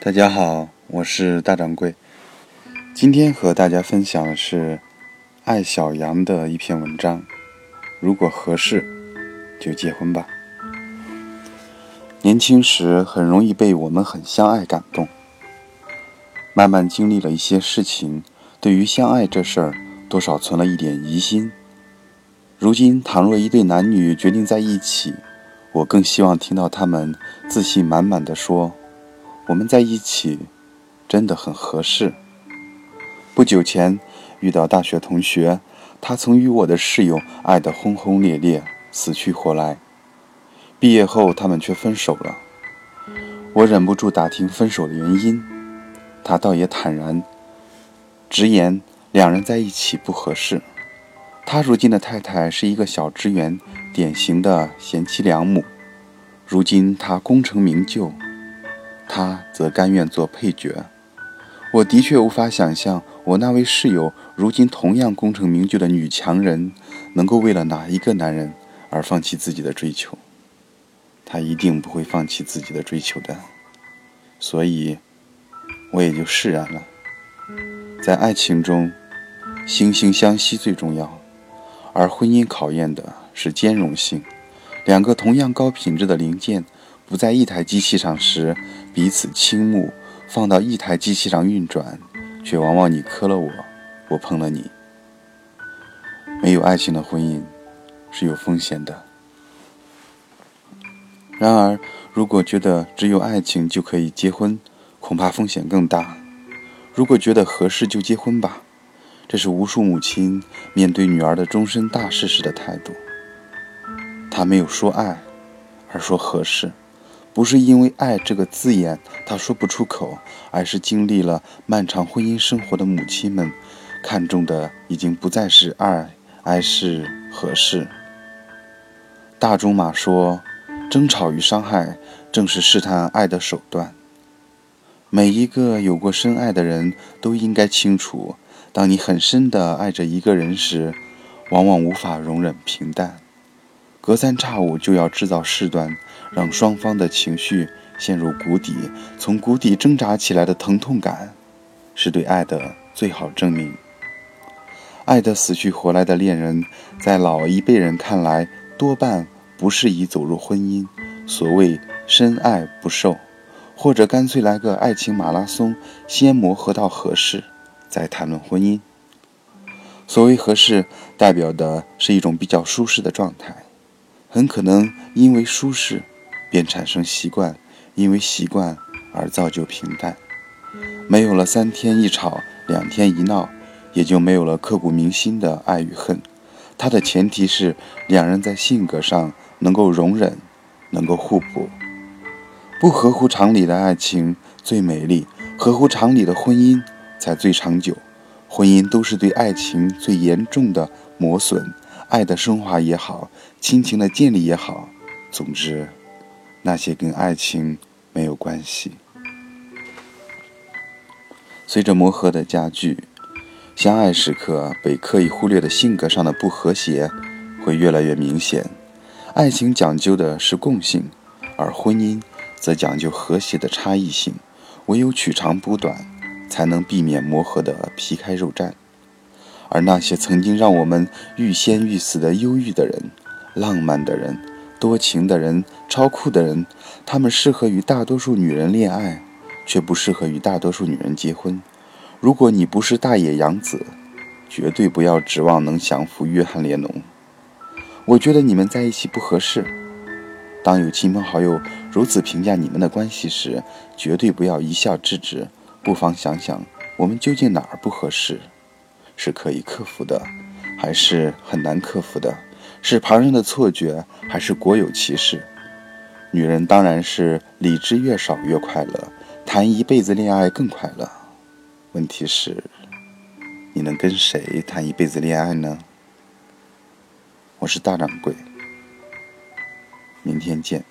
大家好，我是大掌柜。今天和大家分享的是艾小羊的一篇文章。如果合适，就结婚吧。年轻时很容易被我们很相爱感动，慢慢经历了一些事情，对于相爱这事儿，多少存了一点疑心。如今，倘若一对男女决定在一起，我更希望听到他们自信满满的说：“我们在一起，真的很合适。”不久前遇到大学同学，他曾与我的室友爱得轰轰烈烈，死去活来。毕业后，他们却分手了。我忍不住打听分手的原因，他倒也坦然，直言两人在一起不合适。他如今的太太是一个小职员，典型的贤妻良母。如今他功成名就，他则甘愿做配角。我的确无法想象，我那位室友如今同样功成名就的女强人，能够为了哪一个男人而放弃自己的追求。她一定不会放弃自己的追求的，所以我也就释然了。在爱情中，惺惺相惜最重要。而婚姻考验的是兼容性，两个同样高品质的零件不在一台机器上时，彼此倾慕；放到一台机器上运转，却往往你磕了我，我碰了你。没有爱情的婚姻是有风险的。然而，如果觉得只有爱情就可以结婚，恐怕风险更大。如果觉得合适，就结婚吧。这是无数母亲面对女儿的终身大事时的态度。她没有说爱，而说合适，不是因为“爱”这个字眼她说不出口，而是经历了漫长婚姻生活的母亲们，看重的已经不再是爱，而是合适。大仲马说：“争吵与伤害，正是试探爱的手段。”每一个有过深爱的人都应该清楚。当你很深的爱着一个人时，往往无法容忍平淡，隔三差五就要制造事端，让双方的情绪陷入谷底。从谷底挣扎起来的疼痛感，是对爱的最好证明。爱得死去活来的恋人，在老一辈人看来，多半不适宜走入婚姻。所谓深爱不受，或者干脆来个爱情马拉松，先磨合到合适。再谈论婚姻，所谓合适，代表的是一种比较舒适的状态，很可能因为舒适，便产生习惯，因为习惯而造就平淡。没有了三天一吵，两天一闹，也就没有了刻骨铭心的爱与恨。它的前提是两人在性格上能够容忍，能够互补。不合乎常理的爱情最美丽，合乎常理的婚姻。才最长久，婚姻都是对爱情最严重的磨损。爱的升华也好，亲情的建立也好，总之，那些跟爱情没有关系。随着磨合的加剧，相爱时刻被刻意忽略的性格上的不和谐会越来越明显。爱情讲究的是共性，而婚姻则讲究和谐的差异性。唯有取长补短。才能避免磨合的皮开肉绽，而那些曾经让我们欲仙欲死的忧郁的人、浪漫的人、多情的人、超酷的人，他们适合与大多数女人恋爱，却不适合与大多数女人结婚。如果你不是大野洋子，绝对不要指望能降服约翰列侬。我觉得你们在一起不合适。当有亲朋好友如此评价你们的关系时，绝对不要一笑置之。不妨想想，我们究竟哪儿不合适？是可以克服的，还是很难克服的？是旁人的错觉，还是国有歧视？女人当然是理智越少越快乐，谈一辈子恋爱更快乐。问题是，你能跟谁谈一辈子恋爱呢？我是大掌柜，明天见。